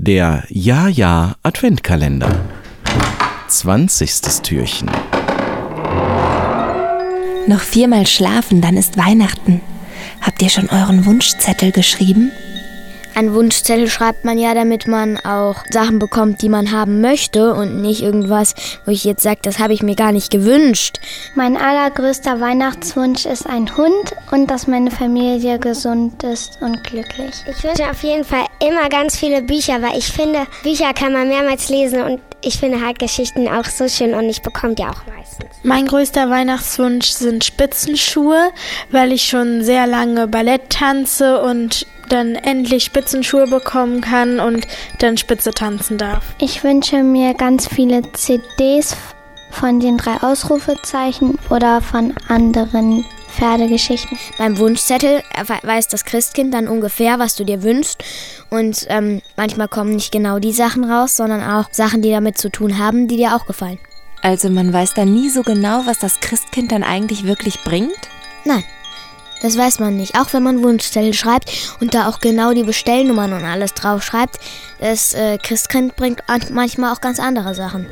Der Ja-Ja Adventkalender. 20. Türchen. Noch viermal schlafen, dann ist Weihnachten. Habt ihr schon euren Wunschzettel geschrieben? Ein Wunschzettel schreibt man ja, damit man auch Sachen bekommt, die man haben möchte und nicht irgendwas, wo ich jetzt sage, das habe ich mir gar nicht gewünscht. Mein allergrößter Weihnachtswunsch ist ein Hund und dass meine Familie gesund ist und glücklich. Ich wünsche auf jeden Fall immer ganz viele Bücher, weil ich finde, Bücher kann man mehrmals lesen und ich finde halt Geschichten auch so schön und ich bekomme die auch meistens. Mein größter Weihnachtswunsch sind Spitzenschuhe, weil ich schon sehr lange Ballett tanze und dann endlich Spitzenschuhe bekommen kann und dann Spitze tanzen darf. Ich wünsche mir ganz viele CDs von den drei Ausrufezeichen oder von anderen Pferdegeschichten. Beim Wunschzettel weiß das Christkind dann ungefähr, was du dir wünschst. Und ähm, manchmal kommen nicht genau die Sachen raus, sondern auch Sachen, die damit zu tun haben, die dir auch gefallen. Also man weiß dann nie so genau, was das Christkind dann eigentlich wirklich bringt? Nein. Das weiß man nicht. Auch wenn man Wunschzettel schreibt und da auch genau die Bestellnummern und alles drauf schreibt, das äh, Christkind bringt manchmal auch ganz andere Sachen.